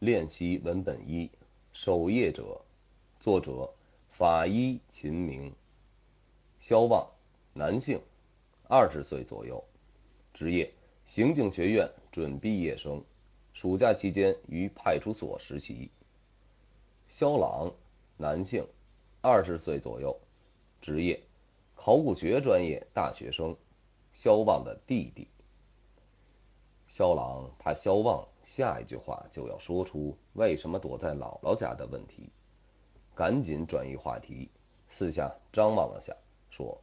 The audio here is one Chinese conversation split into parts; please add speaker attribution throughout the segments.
Speaker 1: 练习文本一，守夜者，作者法医秦明。肖望，男性，二十岁左右，职业刑警学院准毕业生，暑假期间于派出所实习。肖朗，男性，二十岁左右，职业考古学专业大学生，肖望的弟弟。肖朗怕肖望下一句话就要说出为什么躲在姥姥家的问题，赶紧转移话题，四下张望了下，说：“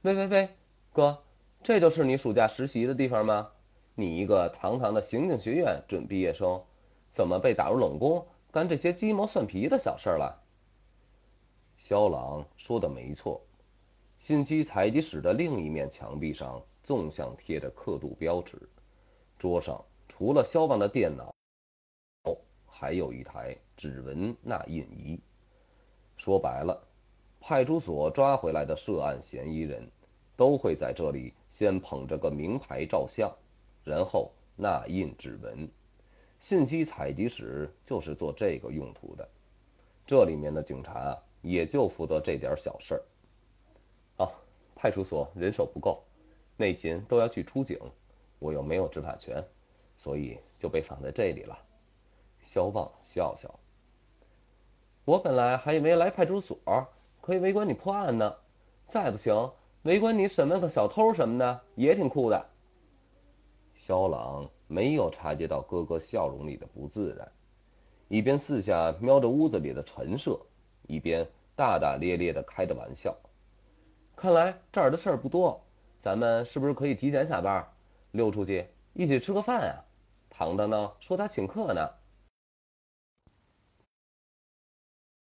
Speaker 1: 喂喂喂，哥，这就是你暑假实习的地方吗？你一个堂堂的刑警学院准毕业生，怎么被打入冷宫干这些鸡毛蒜皮的小事儿了？”肖朗说的没错，信息采集室的另一面墙壁上纵向贴着刻度标志。桌上除了肖邦的电脑，哦还有一台指纹捺印仪。说白了，派出所抓回来的涉案嫌疑人，都会在这里先捧着个名牌照相，然后捺印指纹。信息采集室就是做这个用途的。这里面的警察也就负责这点小事儿。啊，派出所人手不够，内勤都要去出警。我又没有执法权，所以就被放在这里了。肖望笑笑。我本来还以为来派出所可以围观你破案呢，再不行围观你审问个小偷什么的也挺酷的。肖朗没有察觉到哥哥笑容里的不自然，一边四下瞄着屋子里的陈设，一边大大咧咧的开着玩笑。看来这儿的事儿不多，咱们是不是可以提前下班？溜出去一起吃个饭啊！糖糖呢说他请客呢，